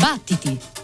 Battiti!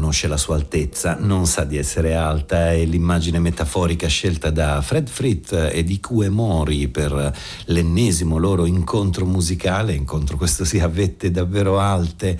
Montagna non conosce la sua altezza, non sa di essere alta e l'immagine metaforica scelta da Fred Fritt e di Kue Mori per l'ennesimo loro incontro musicale, incontro questo sì a vette davvero alte,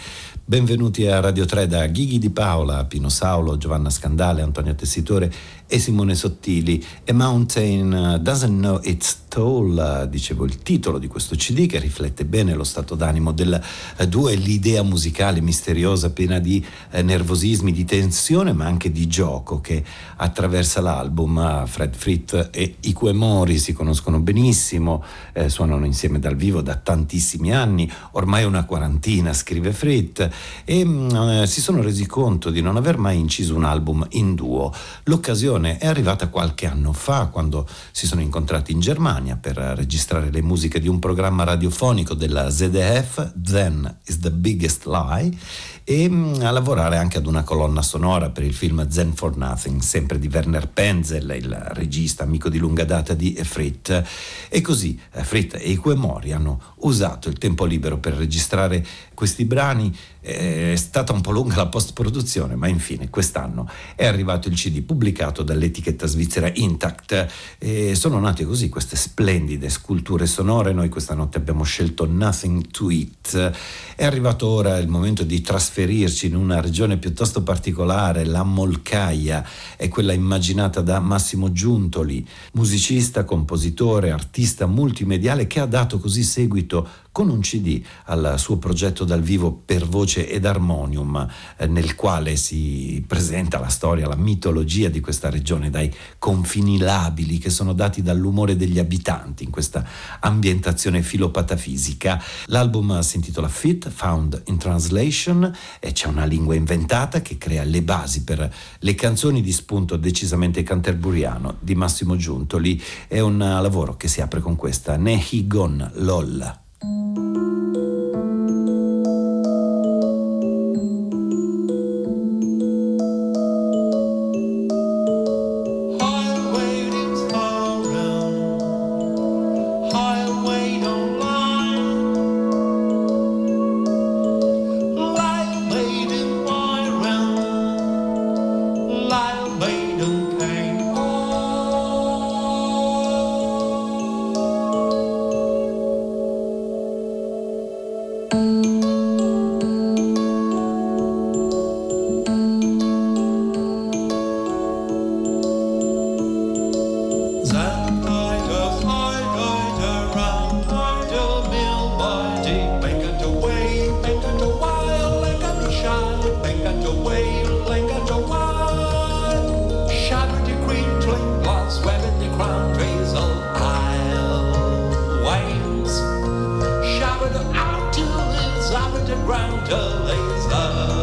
Benvenuti a Radio 3 da Ghighi di Paola, Pino Saulo, Giovanna Scandale, Antonio Tessitore e Simone Sottili. A Mountain Doesn't Know Its Toll, dicevo il titolo di questo CD che riflette bene lo stato d'animo del duo e l'idea musicale misteriosa piena di eh, nervosismi, di tensione ma anche di gioco che attraversa l'album. Fred Fritt e Ikue Mori si conoscono benissimo, eh, suonano insieme dal vivo da tantissimi anni, ormai una quarantina, scrive Fritt e mh, mm, eh, si sono resi conto di non aver mai inciso un album in duo. L'occasione è arrivata qualche anno fa quando si sono incontrati in Germania per registrare le musiche di un programma radiofonico della ZDF, Then is the Biggest Lie, e mm, a lavorare anche ad una colonna sonora per il film Zen for Nothing, sempre di Werner Penzel, il regista amico di lunga data di Fritt. E così Fritt e i Quemori hanno usato il tempo libero per registrare questi brani è stata un po' lunga la post-produzione, ma infine quest'anno è arrivato il CD pubblicato dall'etichetta svizzera Intact e sono nate così queste splendide sculture sonore. Noi questa notte abbiamo scelto Nothing to It. È arrivato ora il momento di trasferirci in una regione piuttosto particolare, la Molcaia, è quella immaginata da Massimo Giuntoli, musicista, compositore, artista multimediale che ha dato così seguito con un CD al suo progetto dal vivo per voce ed armonium, eh, nel quale si presenta la storia, la mitologia di questa regione, dai confini labili che sono dati dall'umore degli abitanti in questa ambientazione filopatafisica. L'album si intitola Fit, Found in Translation e c'è una lingua inventata che crea le basi per le canzoni di spunto decisamente canterburiano di Massimo Giuntoli. È un lavoro che si apre con questa Nehigon Lol. Thank you. round a laser.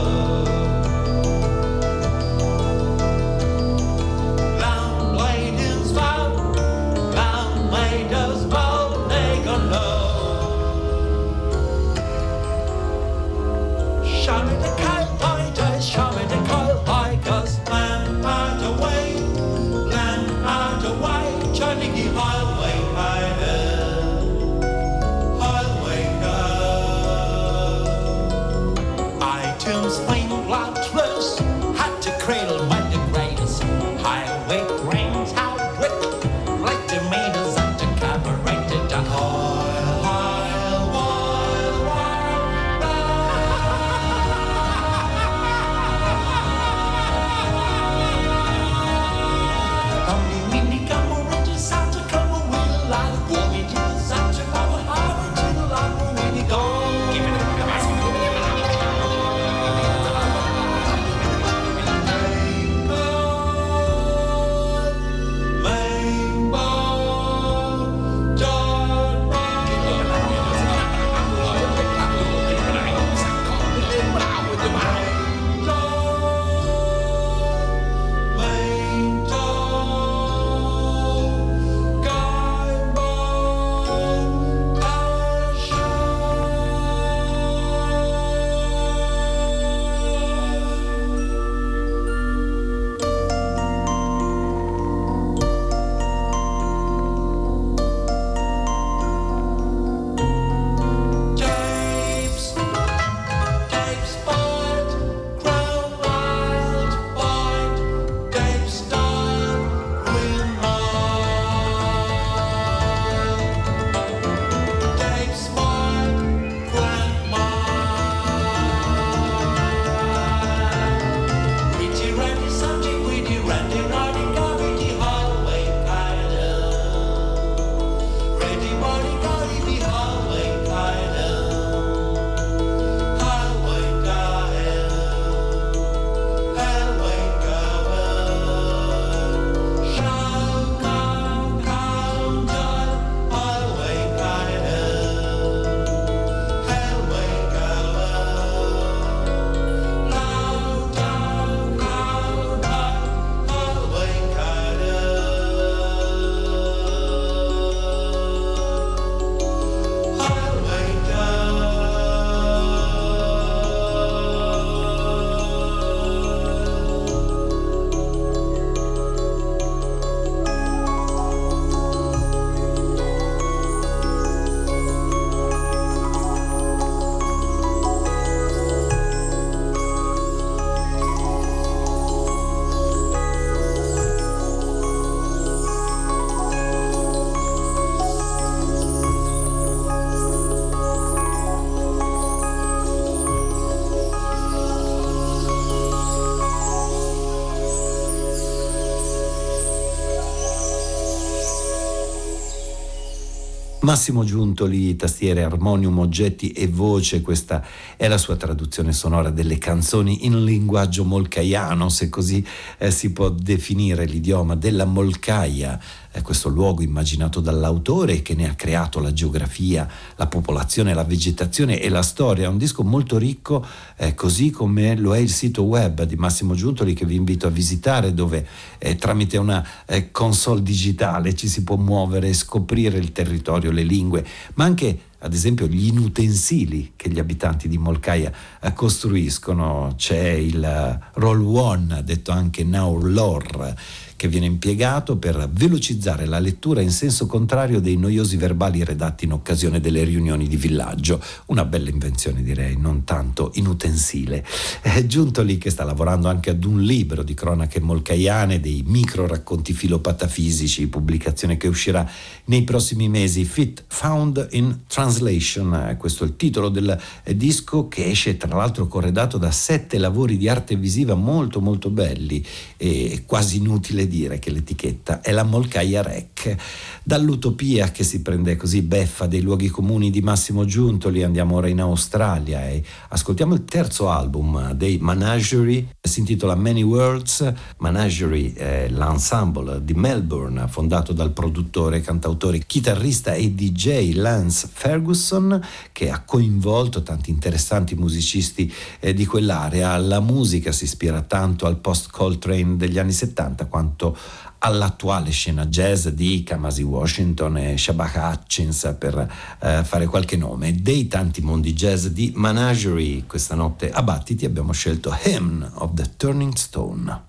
Massimo Giuntoli, tastiere, armonium, oggetti e voce, questa è la sua traduzione sonora delle canzoni in linguaggio molcaiano, se così eh, si può definire l'idioma della Molcaia è questo luogo immaginato dall'autore che ne ha creato la geografia, la popolazione, la vegetazione e la storia. Un disco molto ricco, eh, così come lo è il sito web di Massimo Giuntoli che vi invito a visitare, dove eh, tramite una eh, console digitale ci si può muovere scoprire il territorio, le lingue, ma anche ad esempio gli inutensili che gli abitanti di Molcaia eh, costruiscono. C'è il eh, Roll One, detto anche Lore che viene impiegato per velocizzare la lettura in senso contrario dei noiosi verbali redatti in occasione delle riunioni di villaggio. Una bella invenzione direi, non tanto inutensile. È giunto lì che sta lavorando anche ad un libro di cronache molcaiane, dei micro racconti filopatafisici, pubblicazione che uscirà nei prossimi mesi. Fit Found in Translation, questo è il titolo del disco che esce tra l'altro corredato da sette lavori di arte visiva molto molto belli e quasi inutile dire che l'etichetta è la Molcaia Rec. Dall'utopia che si prende così beffa dei luoghi comuni di Massimo Giuntoli andiamo ora in Australia e ascoltiamo il terzo album dei Menagerie, si intitola Many Worlds. Menagerie è l'ensemble di Melbourne fondato dal produttore, cantautore, chitarrista e DJ Lance Ferguson che ha coinvolto tanti interessanti musicisti eh, di quell'area. La musica si ispira tanto al post Coltrane degli anni 70 quanto quanto all'attuale scena jazz di Kamasi Washington e Shabaka Hutchins per eh, fare qualche nome. Dei tanti mondi jazz di Menagerie, questa notte a Battiti abbiamo scelto Hymn of the Turning Stone.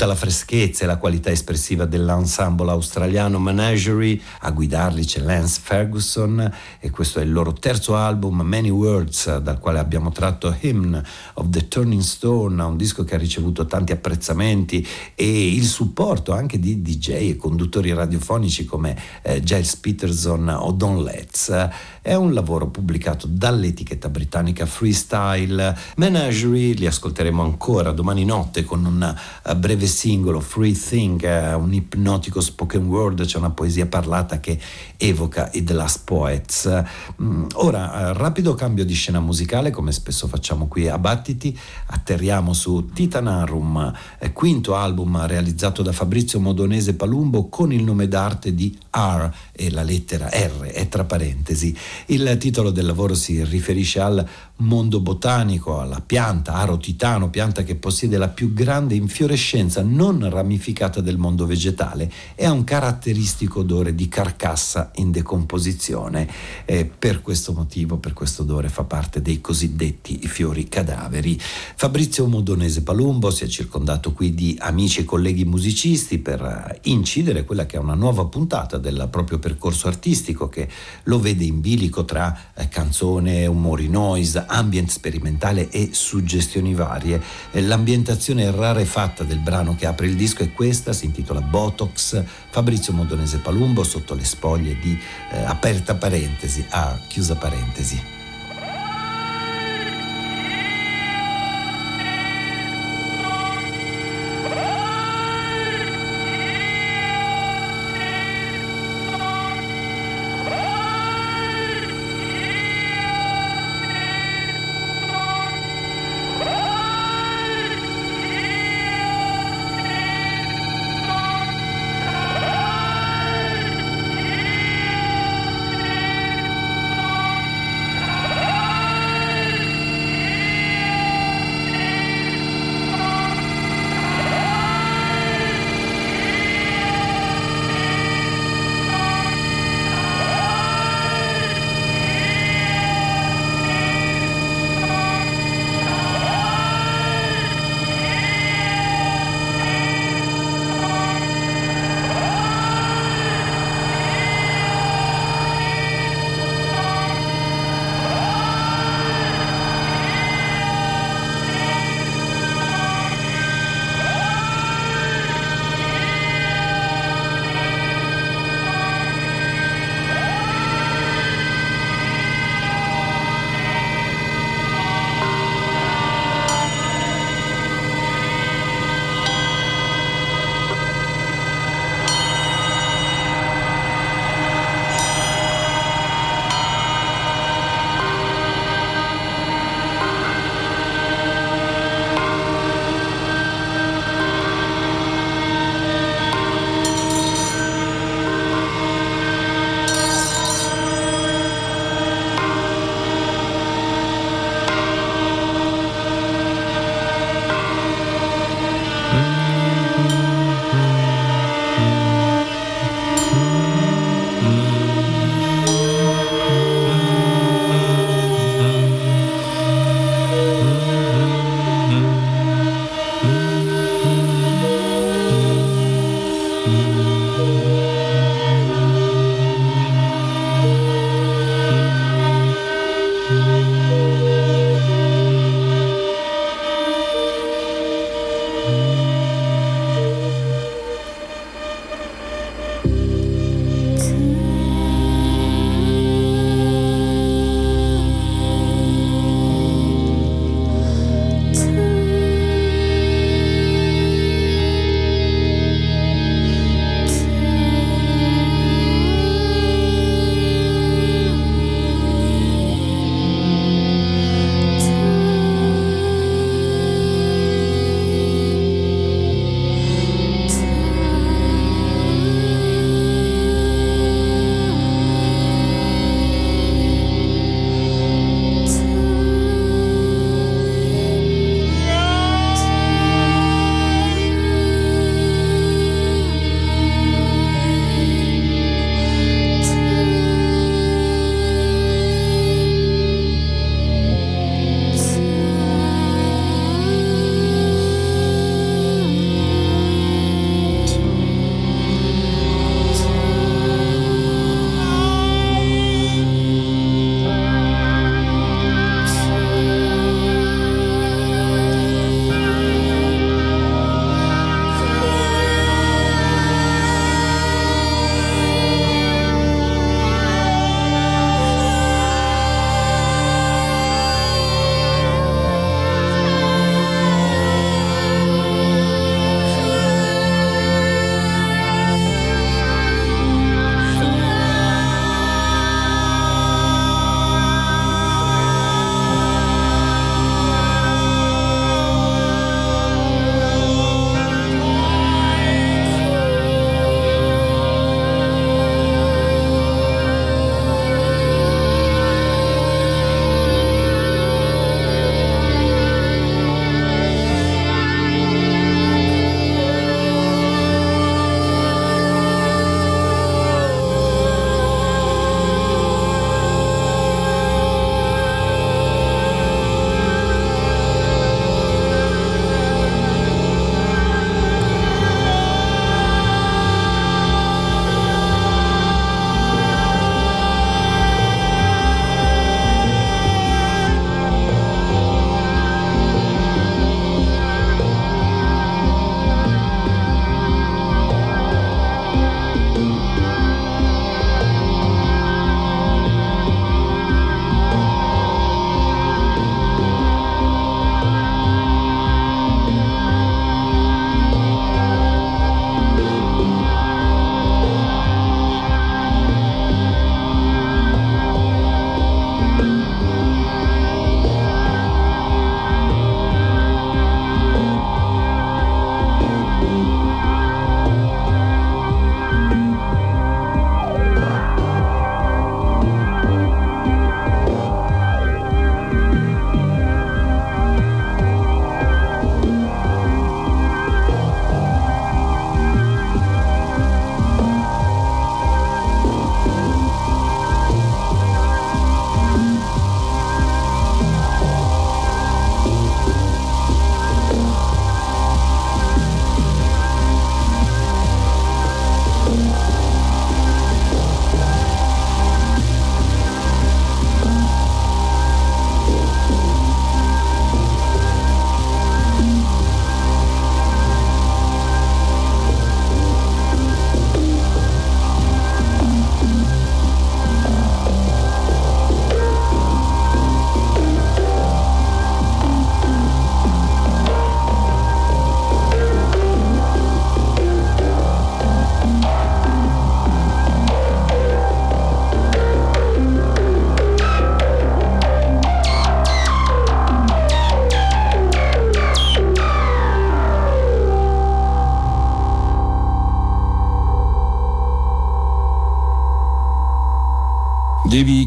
Tutta la freschezza e la qualità espressiva dell'ensemble australiano Menagerie, a guidarli c'è Lance Ferguson e questo è il loro terzo album Many Words dal quale abbiamo tratto Hymn of the Turning Stone, un disco che ha ricevuto tanti apprezzamenti e il supporto anche di DJ e conduttori radiofonici come eh, Giles Peterson o Don Letts. È un lavoro pubblicato dall'etichetta britannica Freestyle. Menagerie li ascolteremo ancora domani notte con un uh, breve singolo, Free Thing, uh, un ipnotico spoken word, c'è una poesia parlata che evoca i The Last Poets. Mm, ora, uh, rapido cambio di scena musicale, come spesso facciamo qui a Battiti, atterriamo su Titanarum, eh, quinto album realizzato da Fabrizio Modonese Palumbo con il nome d'arte di R e la lettera R è tra parentesi. Il titolo del lavoro si riferisce al mondo botanico, alla pianta aro titano, pianta che possiede la più grande infiorescenza non ramificata del mondo vegetale e ha un caratteristico odore di carcassa in decomposizione. E per questo motivo, per questo odore, fa parte dei cosiddetti fiori cadaveri. Fabrizio Modonese Palumbo si è circondato qui di amici e colleghi musicisti per incidere quella che è una nuova puntata del proprio percorso artistico che lo vede in bilico tra eh, canzone, umori noise, ambient sperimentale e suggestioni varie. Eh, l'ambientazione rarefatta del brano che apre il disco è questa, si intitola Botox, Fabrizio Modonese Palumbo sotto le spoglie di eh, aperta parentesi a chiusa parentesi.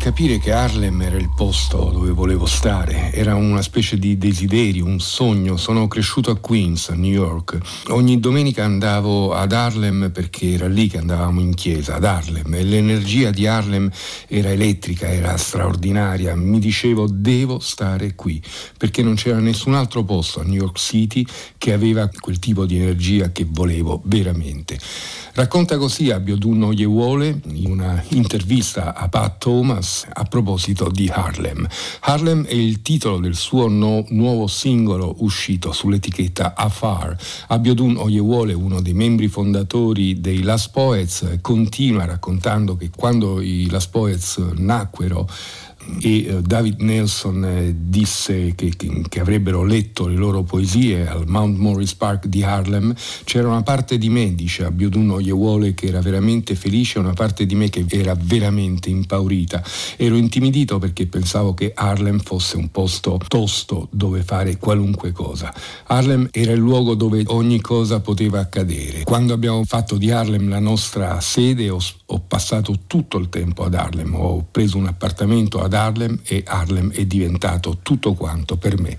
Capire che Harlem era il posto dove volevo stare, era una specie di desiderio, un sogno. Sono cresciuto a Queens, a New York. Ogni domenica andavo ad Harlem perché era lì che andavamo in chiesa, ad Harlem, e l'energia di Harlem era elettrica, era straordinaria. Mi dicevo devo stare qui, perché non c'era nessun altro posto a New York City che aveva quel tipo di energia che volevo veramente. Racconta così Abiodun Oyewole in una intervista a Pat Thomas a proposito di Harlem. Harlem è il titolo del suo no, nuovo singolo uscito sull'etichetta Afar. Abiodun Oyewole, uno dei membri fondatori dei Last Poets, continua raccontando che quando i Last Poets nacquero e eh, David Nelson eh, disse che, che, avrebbero letto le loro poesie al Mount Morris Park di Harlem, c'era una parte di me, dice Abiodun Oyewole, che era veramente felice una parte di me che era veramente impaurita. Ero intimidito perché pensavo che Harlem fosse un posto tosto dove fare qualunque cosa. Harlem era il luogo dove ogni cosa poteva accadere. Quando abbiamo fatto di Harlem la nostra sede ho, ho passato tutto il tempo ad Harlem, ho preso un appartamento ad Harlem e Harlem è diventato tutto quanto per me.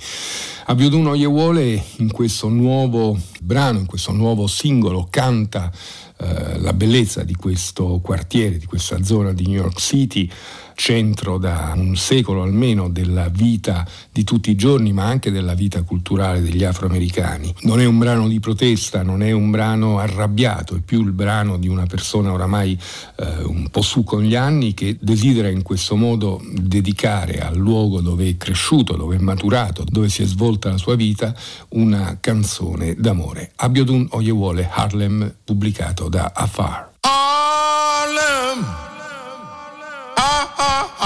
Abiodun Oyewole in questo nuovo brano, in questo nuovo singolo canta eh, la bellezza di questo quartiere, di questa zona di New York City centro da un secolo almeno della vita di tutti i giorni, ma anche della vita culturale degli afroamericani. Non è un brano di protesta, non è un brano arrabbiato, è più il brano di una persona oramai eh, un po' su con gli anni che desidera in questo modo dedicare al luogo dove è cresciuto, dove è maturato, dove si è svolta la sua vita, una canzone d'amore. Abiodun Oyewole Harlem, pubblicato da Afar. Harlem.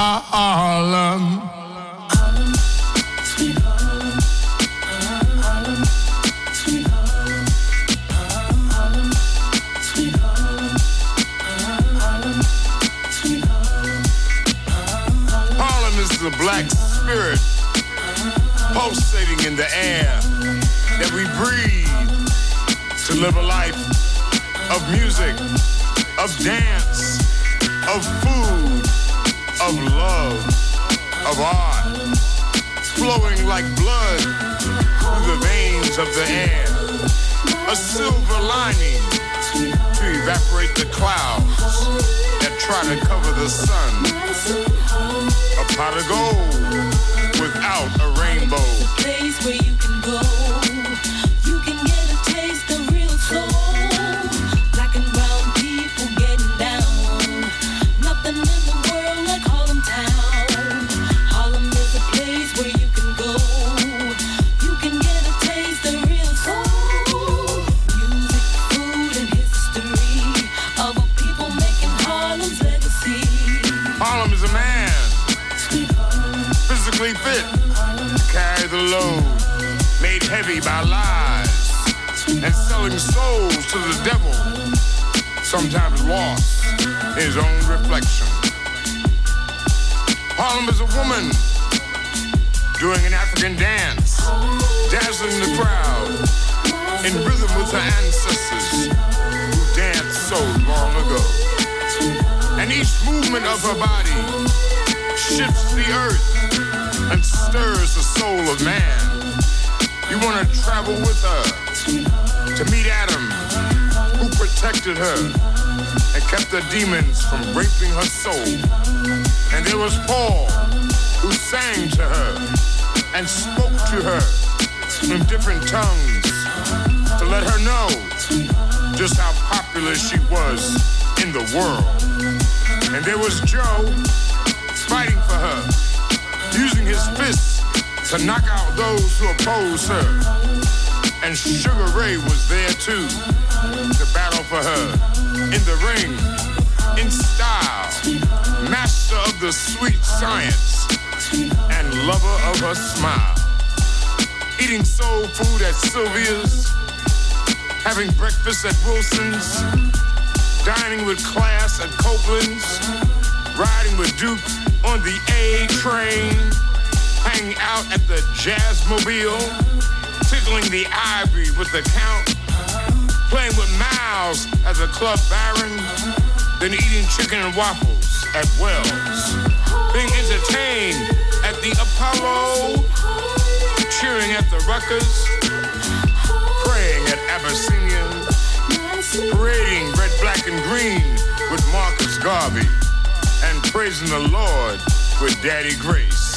Harlem. Harlem, is the black spirit pulsating in the air that we breathe to live a life of music, of dance, of food of love, of art, flowing like blood through the veins of the air. A silver lining to evaporate the clouds that try to cover the sun. A pot of gold without a rainbow. By lies, and selling souls to the devil, sometimes lost his own reflection. Harlem is a woman doing an African dance, dazzling the crowd in rhythm with her ancestors who danced so long ago. And each movement of her body shifts the earth and stirs the soul of man. You want to travel with her to meet Adam, who protected her and kept the demons from raping her soul. And there was Paul, who sang to her and spoke to her in different tongues to let her know just how popular she was in the world. And there was Joe fighting for her using his fists to knock out those who oppose her. And Sugar Ray was there too to battle for her in the ring, in style, master of the sweet science, and lover of her smile. Eating soul food at Sylvia's, having breakfast at Wilson's, dining with class at Copeland's, riding with Duke on the A train, out at the Jazzmobile, tickling the ivory with the count, playing with Miles as a club baron, then eating chicken and waffles at Wells, being entertained at the Apollo, cheering at the Ruckers, praying at Abyssinian, parading red, black, and green with Marcus Garvey, and praising the Lord with Daddy Grace.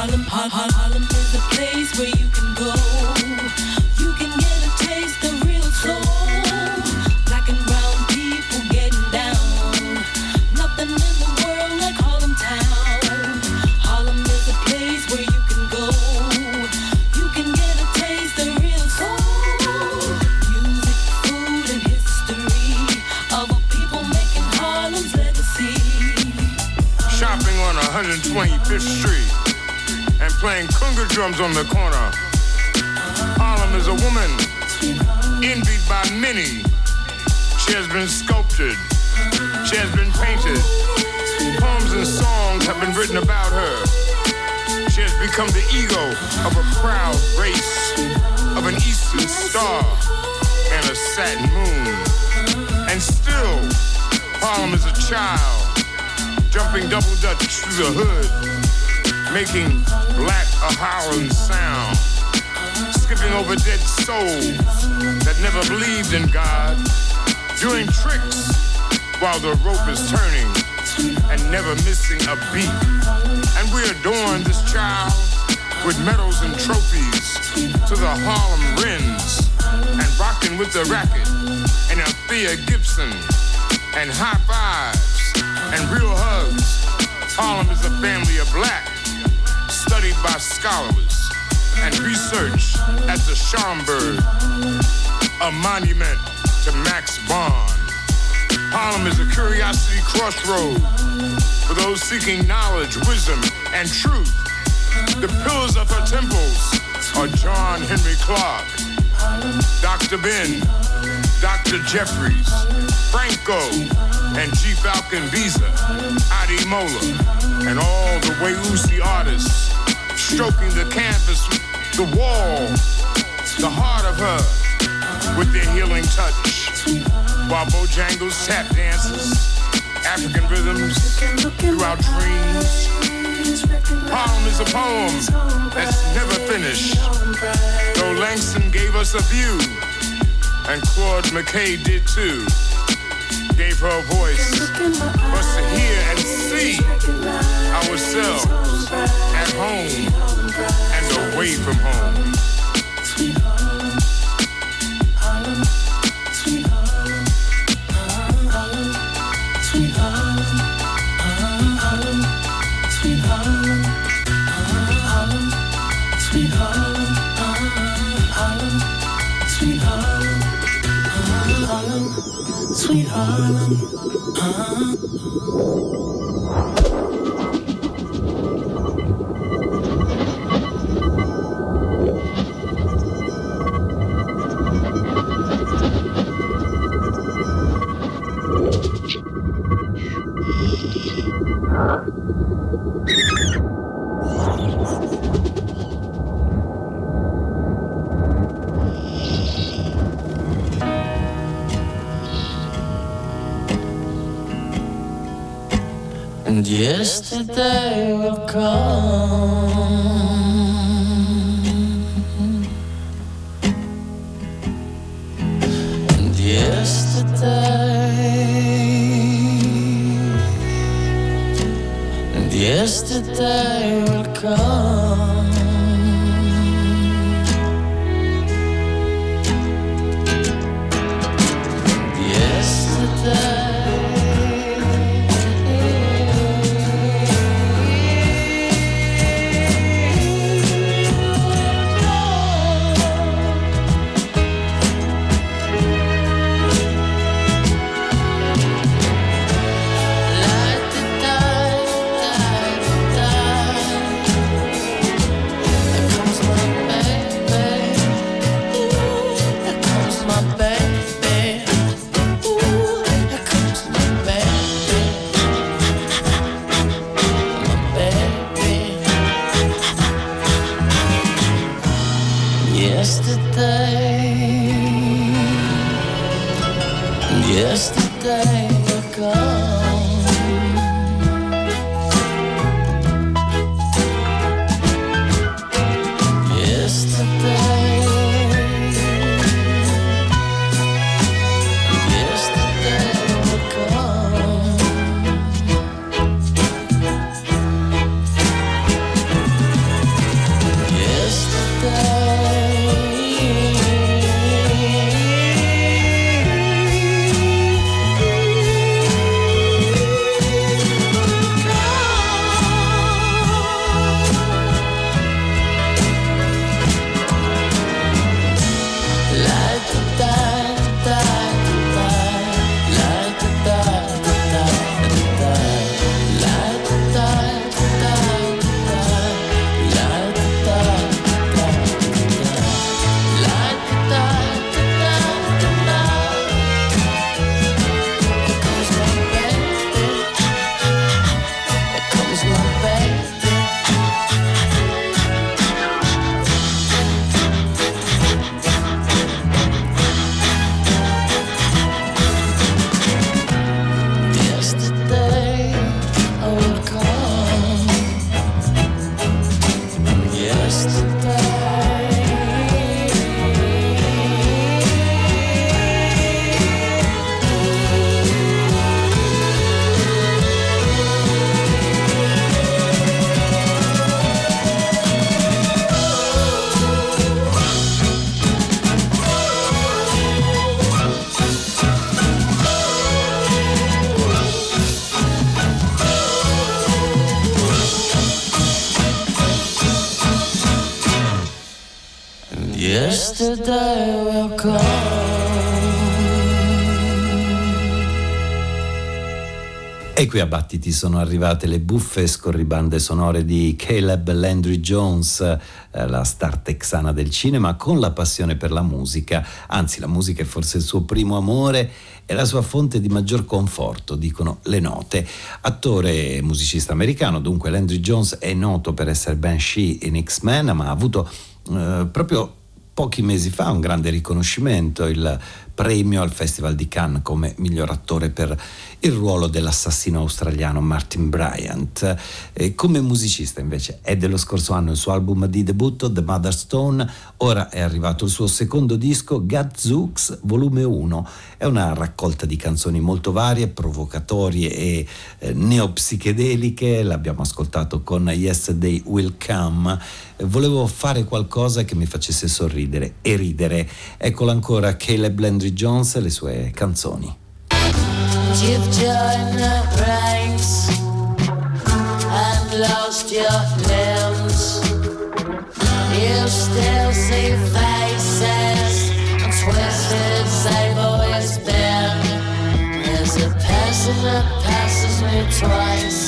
Harlem, Harlem is a place where you can go. You can get a taste of real soul. Black and brown people getting down. Nothing in the world like Harlem town. Harlem is a place where you can go. You can get a taste of real soul. Music, food, and history of a people making Harlem's legacy. Shopping on 125th Street playing conga drums on the corner. Harlem is a woman envied by many. She has been sculpted. She has been painted. Poems and songs have been written about her. She has become the ego of a proud race, of an eastern star and a satin moon. And still, Harlem is a child jumping double dutch through the hood, making black a howling sound, skipping over dead souls that never believed in God, doing tricks while the rope is turning and never missing a beat. And we adorn this child with medals and trophies to the Harlem Wrens and rocking with the racket and Althea Gibson and high fives and real hugs. Harlem is a family of black, studied by scholars and research at the Schomburg, a monument to Max Bond. Harlem is a curiosity crossroad for those seeking knowledge, wisdom, and truth. The pillars of her temples are John Henry Clark, Dr. Ben, Dr. Jeffries, Franco, and G Falcon Visa, Adi Mola, and all the Weusi artists stroking the canvas, the wall, the heart of her with their healing touch. While Bojangles tap dances, African rhythms throughout dreams. Harlem is a poem that's never finished. Though Langston gave us a view, and Claude McKay did too gave her a voice for us to hear and see ourselves at home and away from home. Sweet Harlem. Uh-huh. yesterday will come. Qui a Battiti sono arrivate le buffe scorribande sonore di Caleb Landry Jones, eh, la star texana del cinema, con la passione per la musica, anzi la musica è forse il suo primo amore e la sua fonte di maggior conforto, dicono le note. Attore e musicista americano, dunque Landry Jones è noto per essere Banshee in X-Men, ma ha avuto eh, proprio pochi mesi fa un grande riconoscimento, il premio al Festival di Cannes come miglior attore per il ruolo dell'assassino australiano Martin Bryant. E come musicista invece è dello scorso anno il suo album di debutto The Mother Stone, ora è arrivato il suo secondo disco Gadzooks volume 1. È una raccolta di canzoni molto varie, provocatorie e eh, neopsichedeliche, l'abbiamo ascoltato con Yesterday Will Come. Volevo fare qualcosa che mi facesse sorridere e ridere. Eccola ancora Caleb Landry Henry Jones e le sue canzoni. You've joined the ranks and lost your limbs. You still see faces and twisted they've always been. There's a person that passes me twice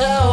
I feel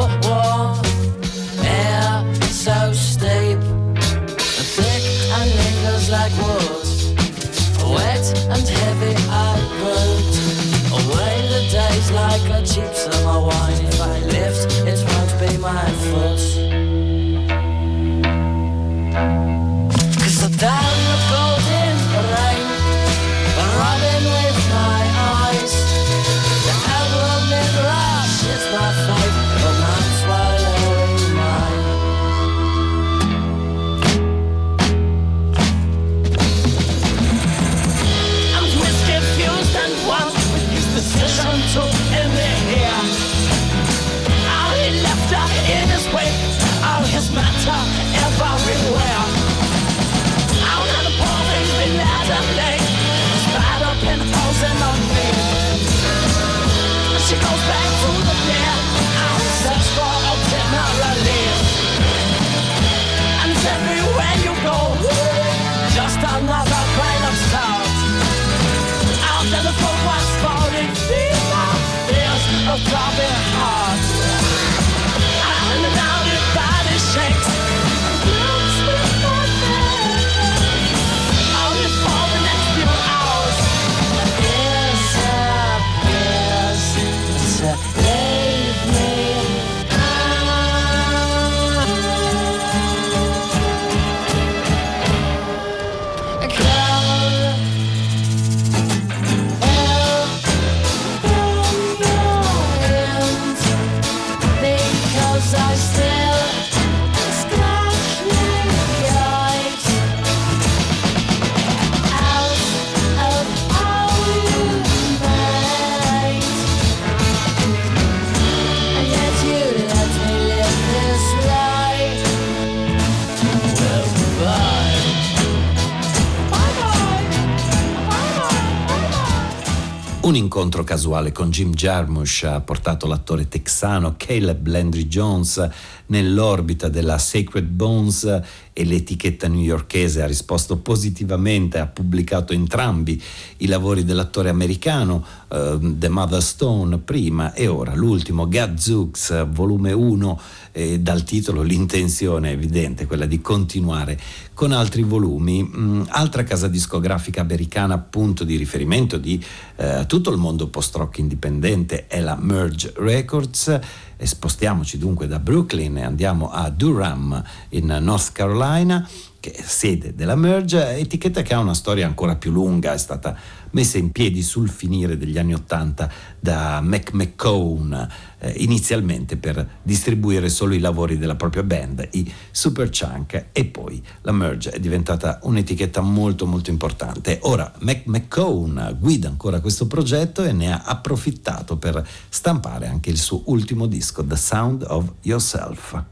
incontro casuale con Jim Jarmusch ha portato l'attore texano Caleb Landry Jones nell'orbita della Sacred Bones e l'etichetta newyorkese ha risposto positivamente, ha pubblicato entrambi i lavori dell'attore americano, uh, The Mother Stone prima e ora l'ultimo, Gadzooks, volume 1, eh, dal titolo l'intenzione è evidente, quella di continuare con altri volumi. Mm, altra casa discografica americana, punto di riferimento di eh, tutto il mondo post-rock indipendente, è la Merge Records e spostiamoci dunque da Brooklyn e andiamo a Durham in North Carolina che è sede della Merge, etichetta che ha una storia ancora più lunga, è stata messa in piedi sul finire degli anni Ottanta da Mac McCone, eh, inizialmente per distribuire solo i lavori della propria band, i Super Chunk, e poi la Merge è diventata un'etichetta molto molto importante. Ora Mac McCone guida ancora questo progetto e ne ha approfittato per stampare anche il suo ultimo disco, The Sound of Yourself.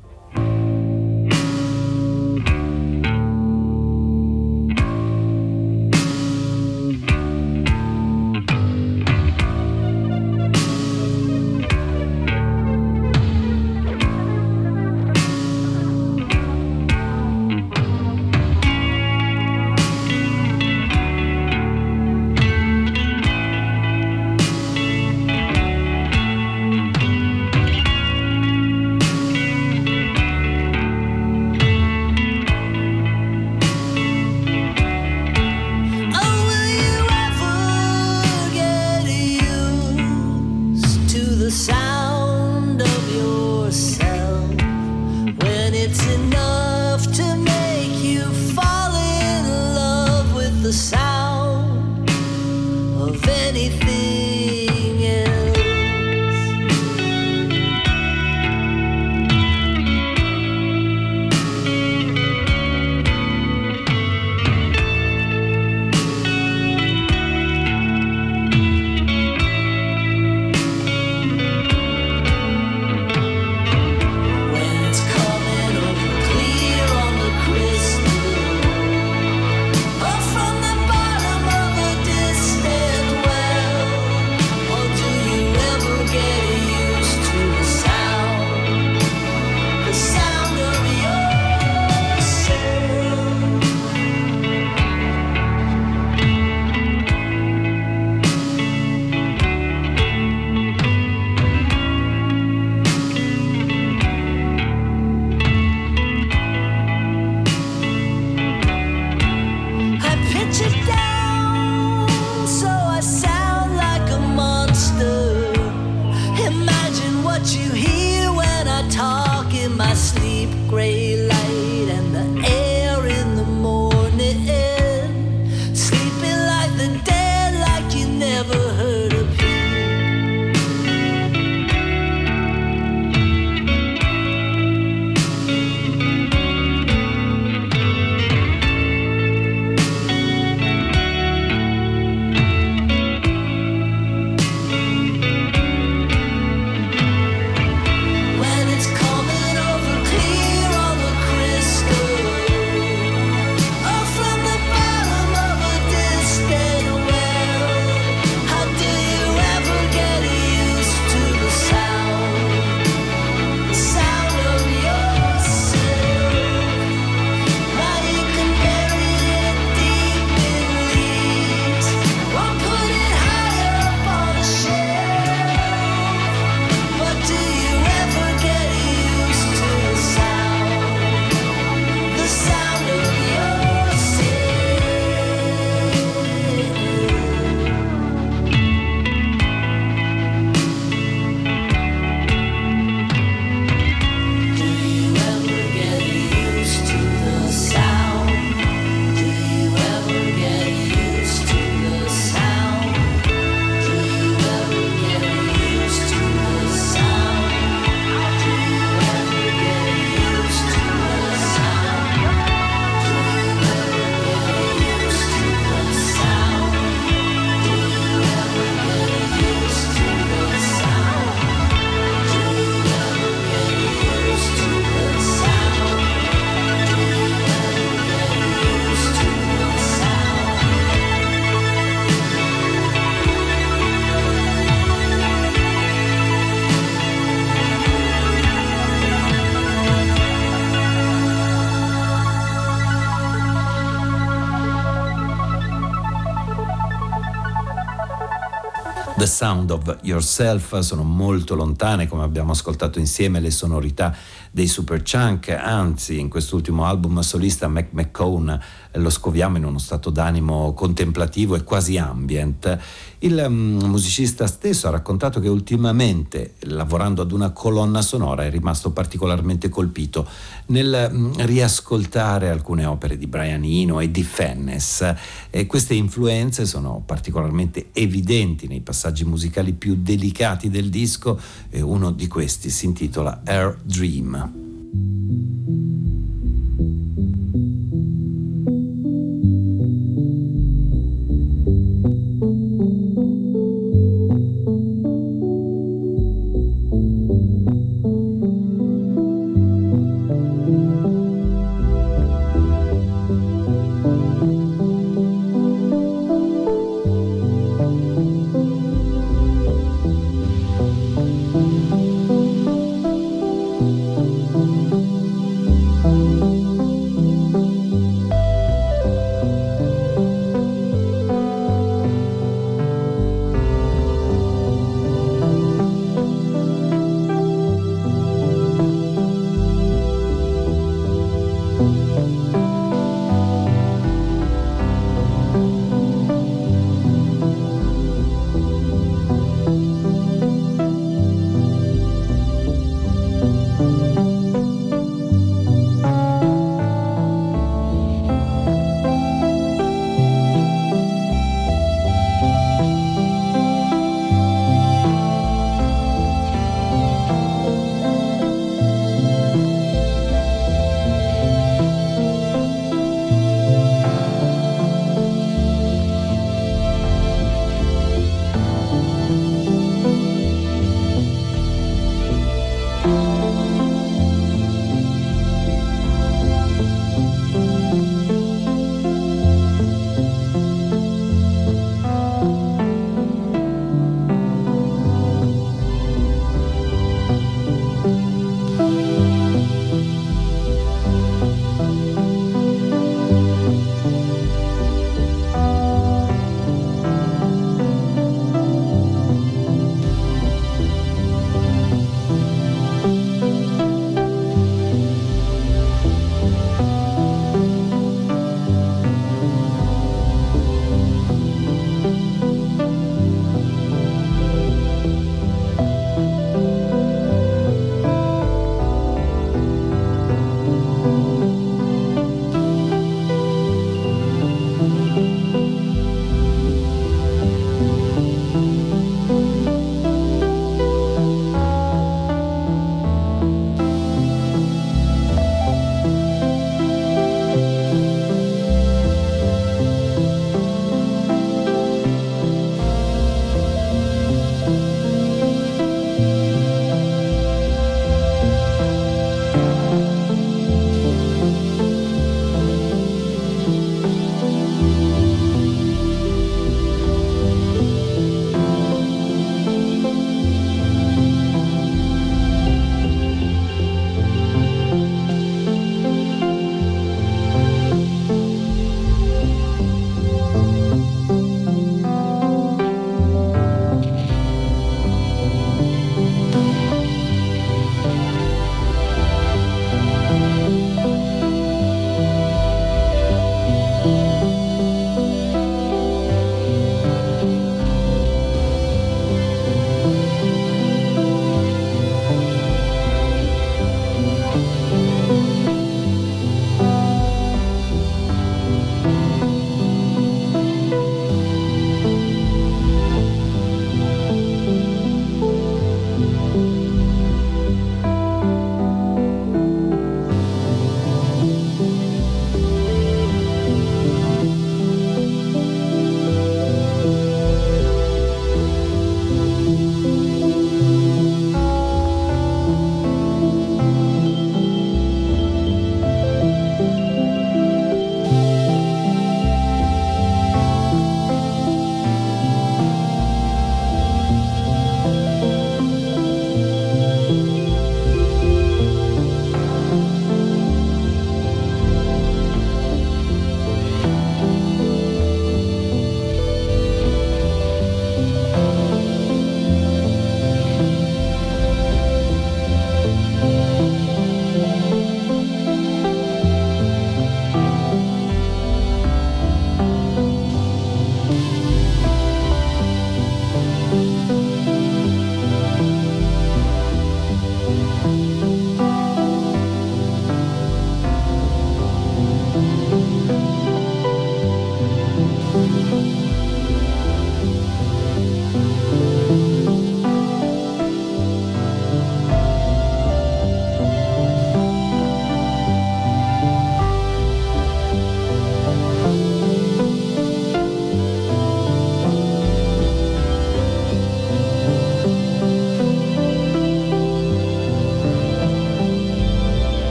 The Sound of Yourself sono molto lontane, come abbiamo ascoltato insieme, le sonorità dei Superchunk, anzi in quest'ultimo album solista Mac McCone lo scoviamo in uno stato d'animo contemplativo e quasi ambient. Il um, musicista stesso ha raccontato che ultimamente, lavorando ad una colonna sonora, è rimasto particolarmente colpito nel um, riascoltare alcune opere di Brian Eno e di Fennes. E queste influenze sono particolarmente evidenti nei passaggi musicali più delicati del disco e uno di questi si intitola Air Dream.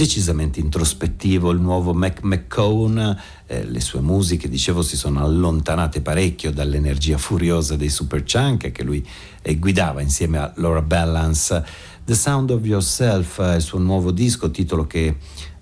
Decisamente introspettivo il nuovo Mac McCone, eh, le sue musiche, dicevo, si sono allontanate parecchio dall'energia furiosa dei Superchunk che lui eh, guidava insieme a Laura Balance. The Sound of Yourself è il suo nuovo disco, titolo che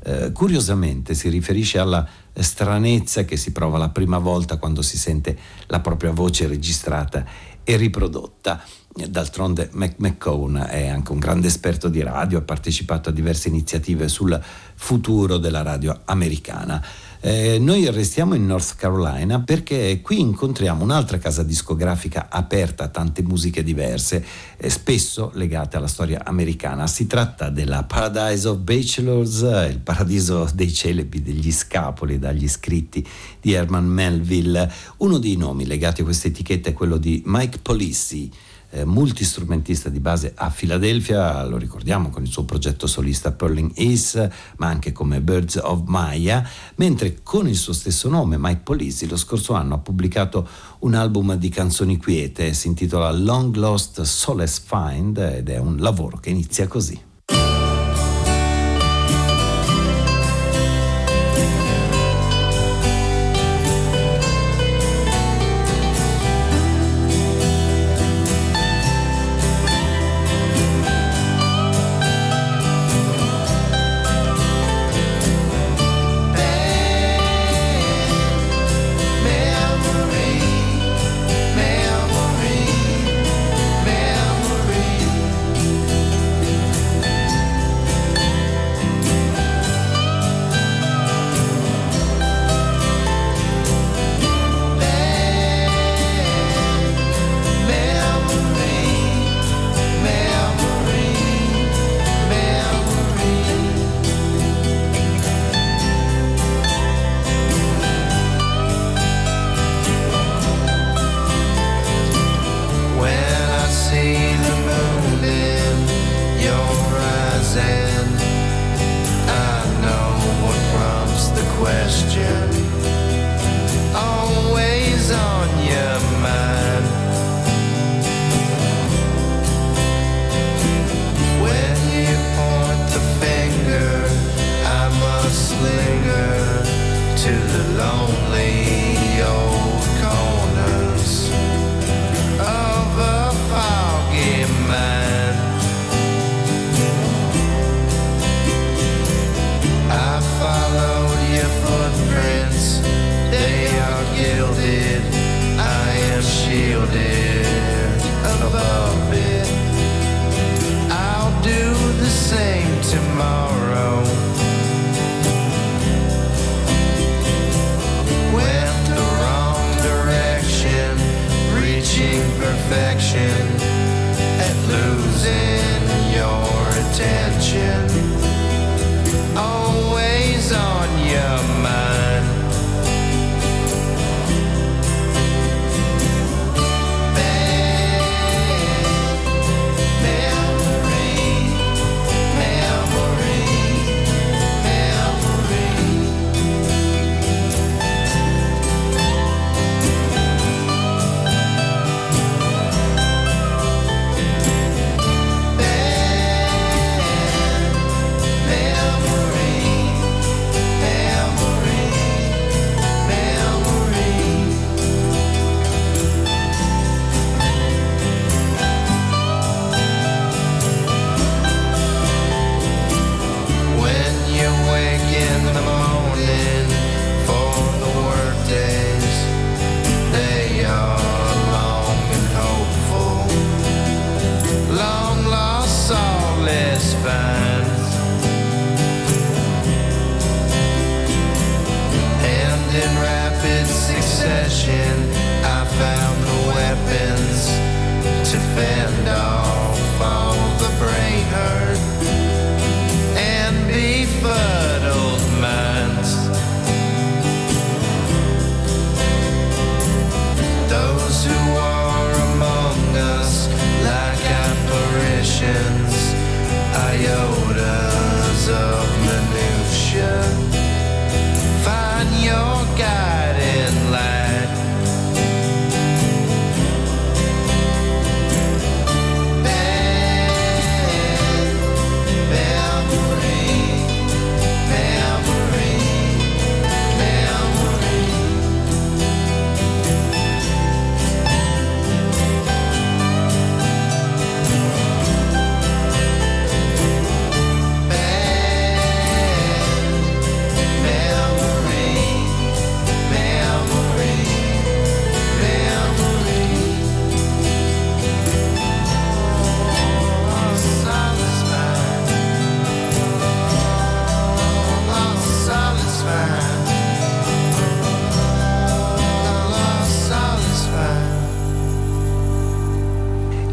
eh, curiosamente si riferisce alla stranezza che si prova la prima volta quando si sente la propria voce registrata e riprodotta. D'altronde McCone è anche un grande esperto di radio, ha partecipato a diverse iniziative sul futuro della radio americana. Eh, noi restiamo in North Carolina perché qui incontriamo un'altra casa discografica aperta a tante musiche diverse, eh, spesso legate alla storia americana. Si tratta della Paradise of Bachelors, il paradiso dei celebi, degli scapoli dagli scritti di Herman Melville. Uno dei nomi legati a questa etichetta è quello di Mike Polisi eh, multistrumentista di base a Filadelfia, lo ricordiamo con il suo progetto solista Perling Ace, ma anche come Birds of Maya, mentre con il suo stesso nome, Mike Polisi, lo scorso anno ha pubblicato un album di canzoni quiete, si intitola Long Lost Solace Find ed è un lavoro che inizia così.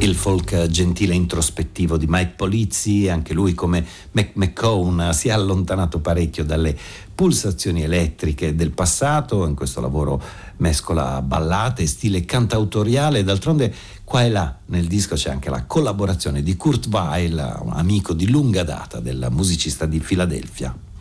Il folk gentile introspettivo di Mike Polizzi, anche lui come McMahon si è allontanato parecchio dalle pulsazioni elettriche del passato, in questo lavoro mescola ballate, stile cantautoriale, d'altronde qua e là nel disco c'è anche la collaborazione di Kurt Weill, un amico di lunga data del musicista di Filadelfia.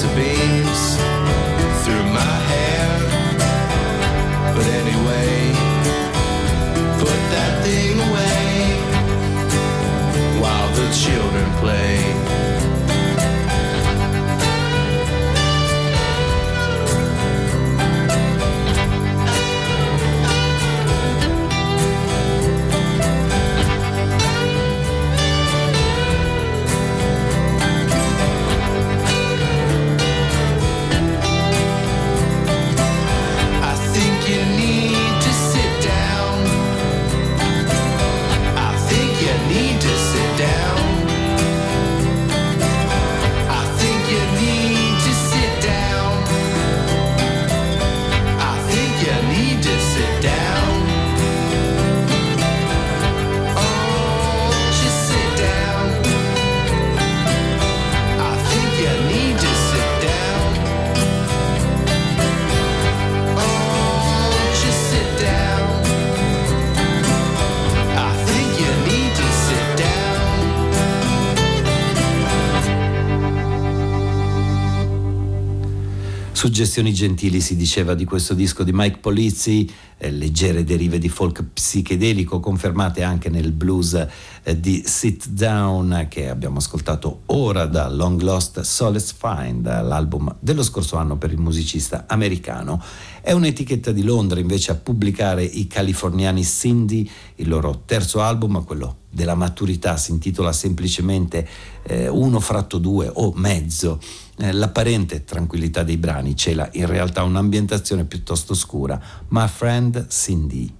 to be. Suggestioni gentili si diceva di questo disco di Mike Polizzi, eh, leggere derive di folk psichedelico confermate anche nel blues eh, di Sit Down che abbiamo ascoltato ora da Long Lost Solace Find, l'album dello scorso anno per il musicista americano. È un'etichetta di Londra invece a pubblicare i californiani Cindy, il loro terzo album, quello della maturità, si intitola semplicemente eh, Uno fratto due o mezzo. Eh, l'apparente tranquillità dei brani cela in realtà un'ambientazione piuttosto scura. My friend Cindy.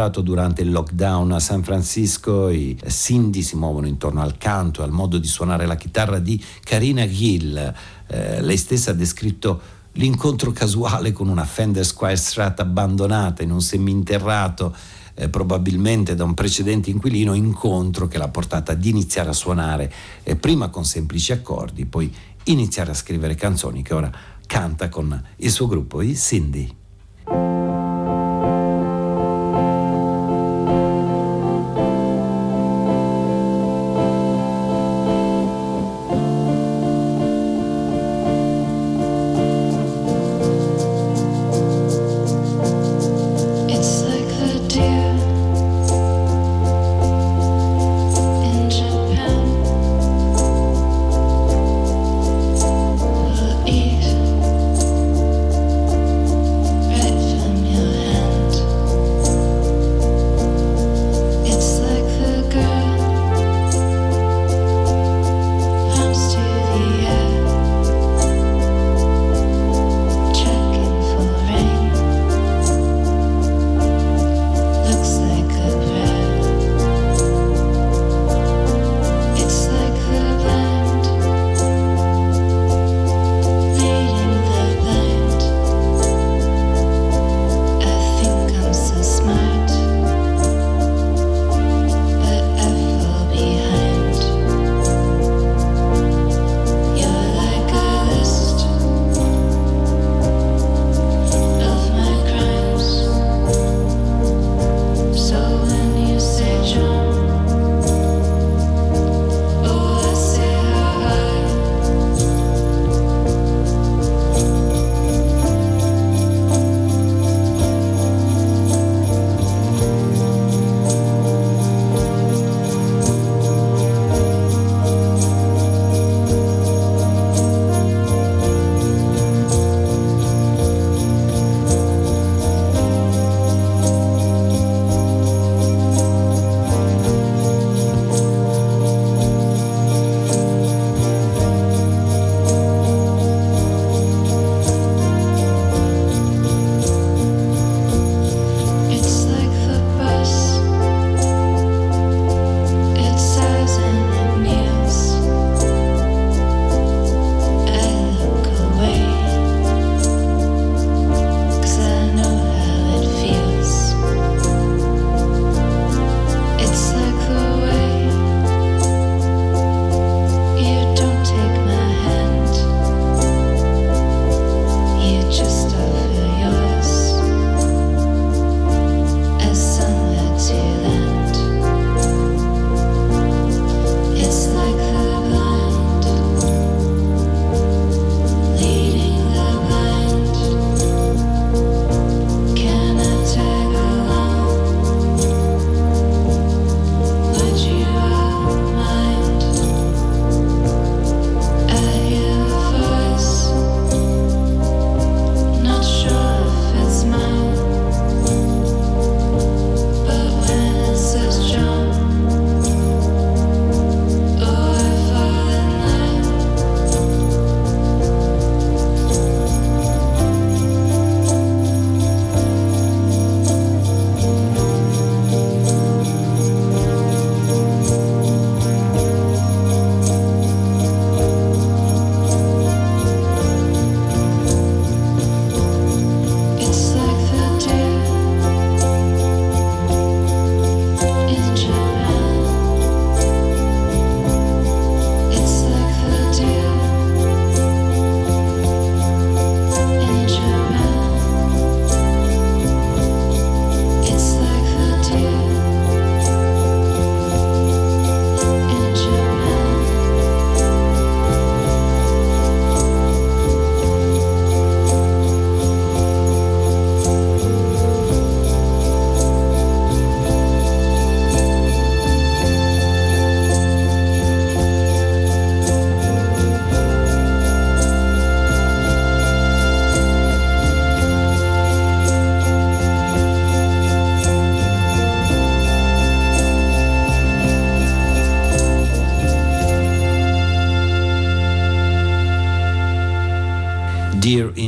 Incontrato durante il lockdown a San Francisco. I Cindy si muovono intorno al canto al modo di suonare la chitarra di Karina Gill. Eh, lei stessa ha descritto l'incontro casuale con una Fender Squire Strat abbandonata in un seminterrato eh, probabilmente da un precedente inquilino, incontro che l'ha portata ad iniziare a suonare eh, prima con semplici accordi, poi iniziare a scrivere canzoni che ora canta con il suo gruppo, i Cindy.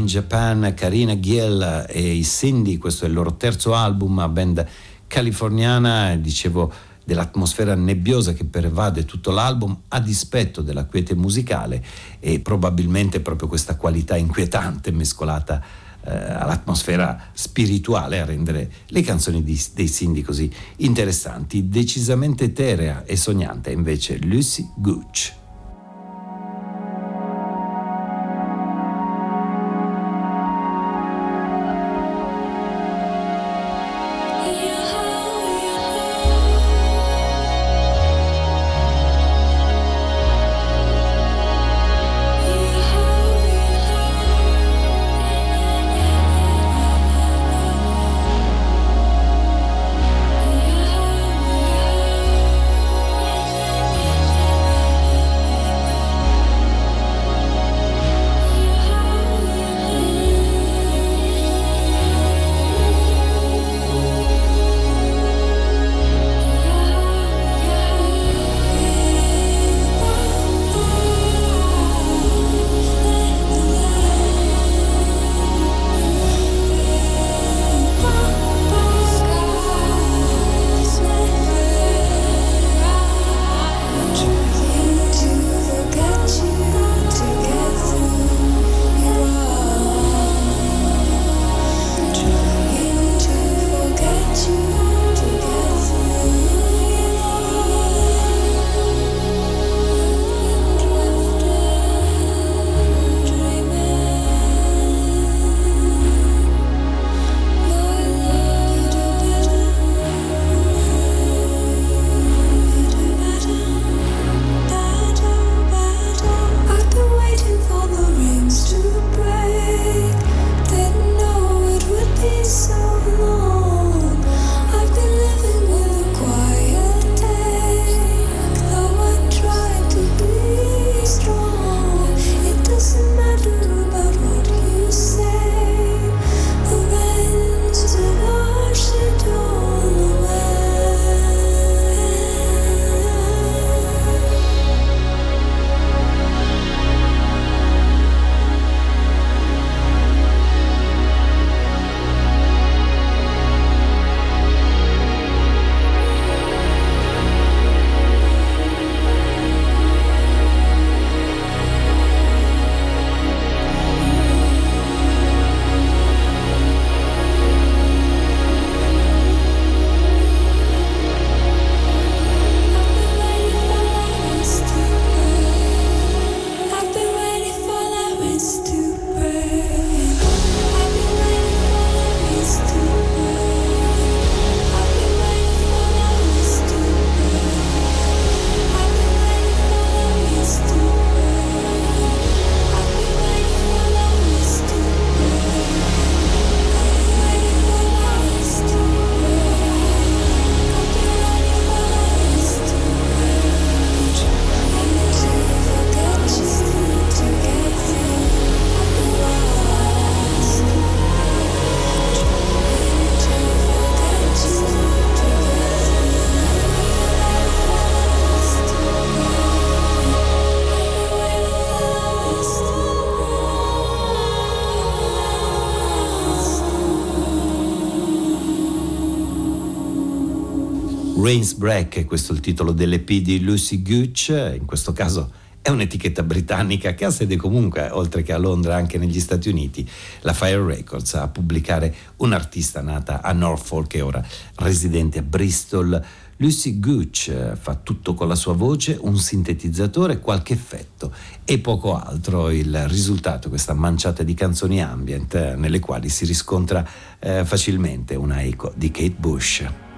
Japan, Karina Giel e i Cindy, questo è il loro terzo album, band californiana, dicevo, dell'atmosfera nebbiosa che pervade tutto l'album a dispetto della quiete musicale e probabilmente proprio questa qualità inquietante mescolata eh, all'atmosfera spirituale a rendere le canzoni di, dei Cindy così interessanti. Decisamente eterea e sognante invece Lucy Gooch. Rains Break, questo è il titolo dell'EP di Lucy Gooch, in questo caso è un'etichetta britannica che ha sede comunque, oltre che a Londra, anche negli Stati Uniti, la Fire Records, a pubblicare un'artista nata a Norfolk e ora residente a Bristol. Lucy Gooch fa tutto con la sua voce, un sintetizzatore, qualche effetto e poco altro. Il risultato, questa manciata di canzoni ambient nelle quali si riscontra eh, facilmente una eco di Kate Bush.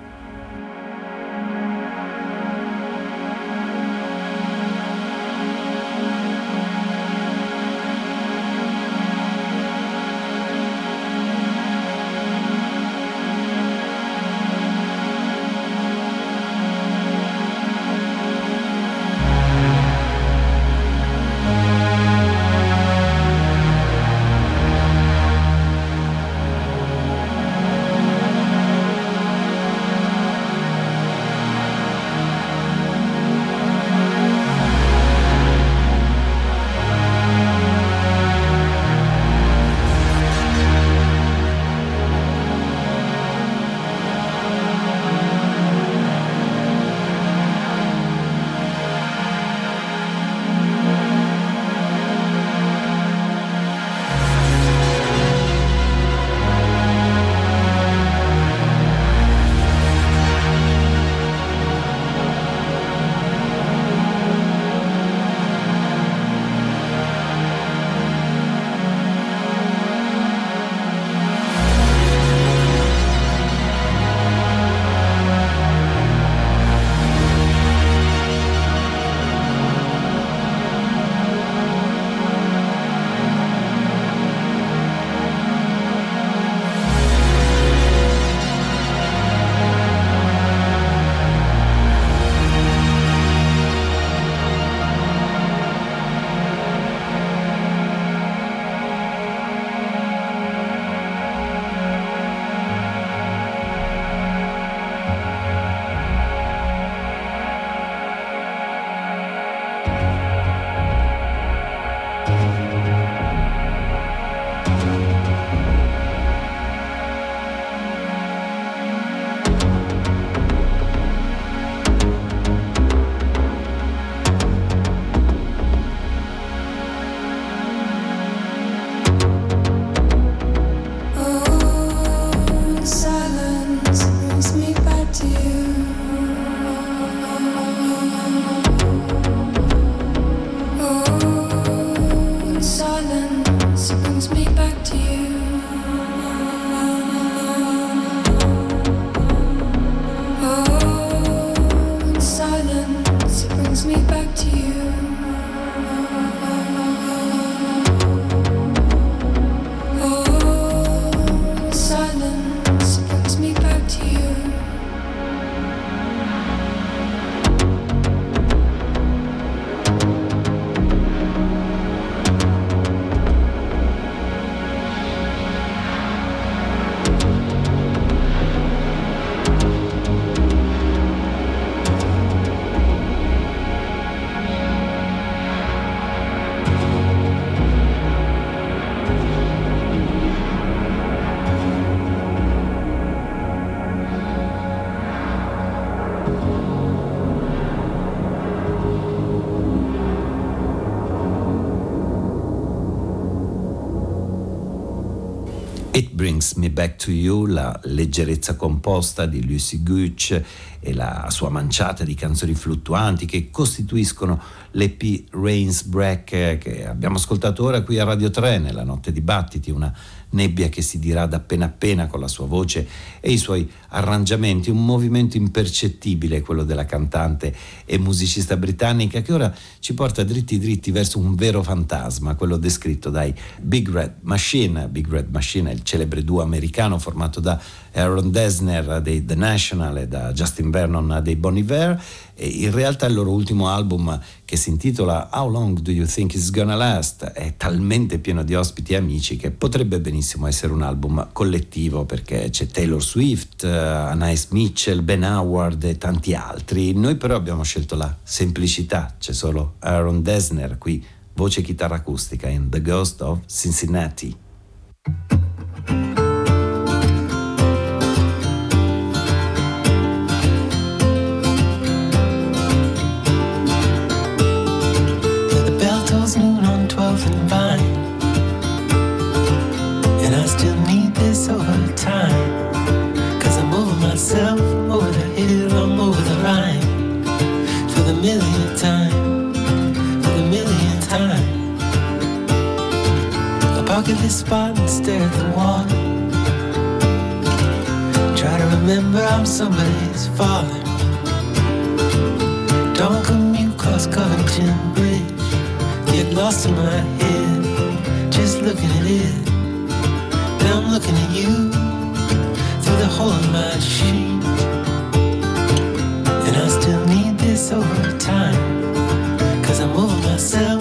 Brings Me Back to You, la leggerezza composta di Lucy Gooch e la sua manciata di canzoni fluttuanti che costituiscono l'EP Rains Break che abbiamo ascoltato ora qui a Radio 3 nella notte di battiti, una nebbia che si dirada appena appena con la sua voce e i suoi arrangiamenti, un movimento impercettibile quello della cantante e musicista britannica che ora ci porta dritti dritti verso un vero fantasma, quello descritto dai Big Red Machine. Big Red Machine è il celebre duo americano formato da Aaron Desner dei The National e da Justin Vernon dei Bon Iver in realtà il loro ultimo album che si intitola How Long Do You Think It's Gonna Last è talmente pieno di ospiti e amici che potrebbe benissimo essere un album collettivo perché c'è Taylor Swift, uh, Anais Mitchell, Ben Howard e tanti altri. Noi però abbiamo scelto la semplicità, c'è solo Aaron Desner qui, voce chitarra acustica in The Ghost of Cincinnati. Spot and stare at the wall. Try to remember I'm somebody's father. Don't commute cross Covington Bridge. Get lost in my head, just looking at it. Now I'm looking at you through the hole in my sheet. And I still need this over time. Cause I'm over myself,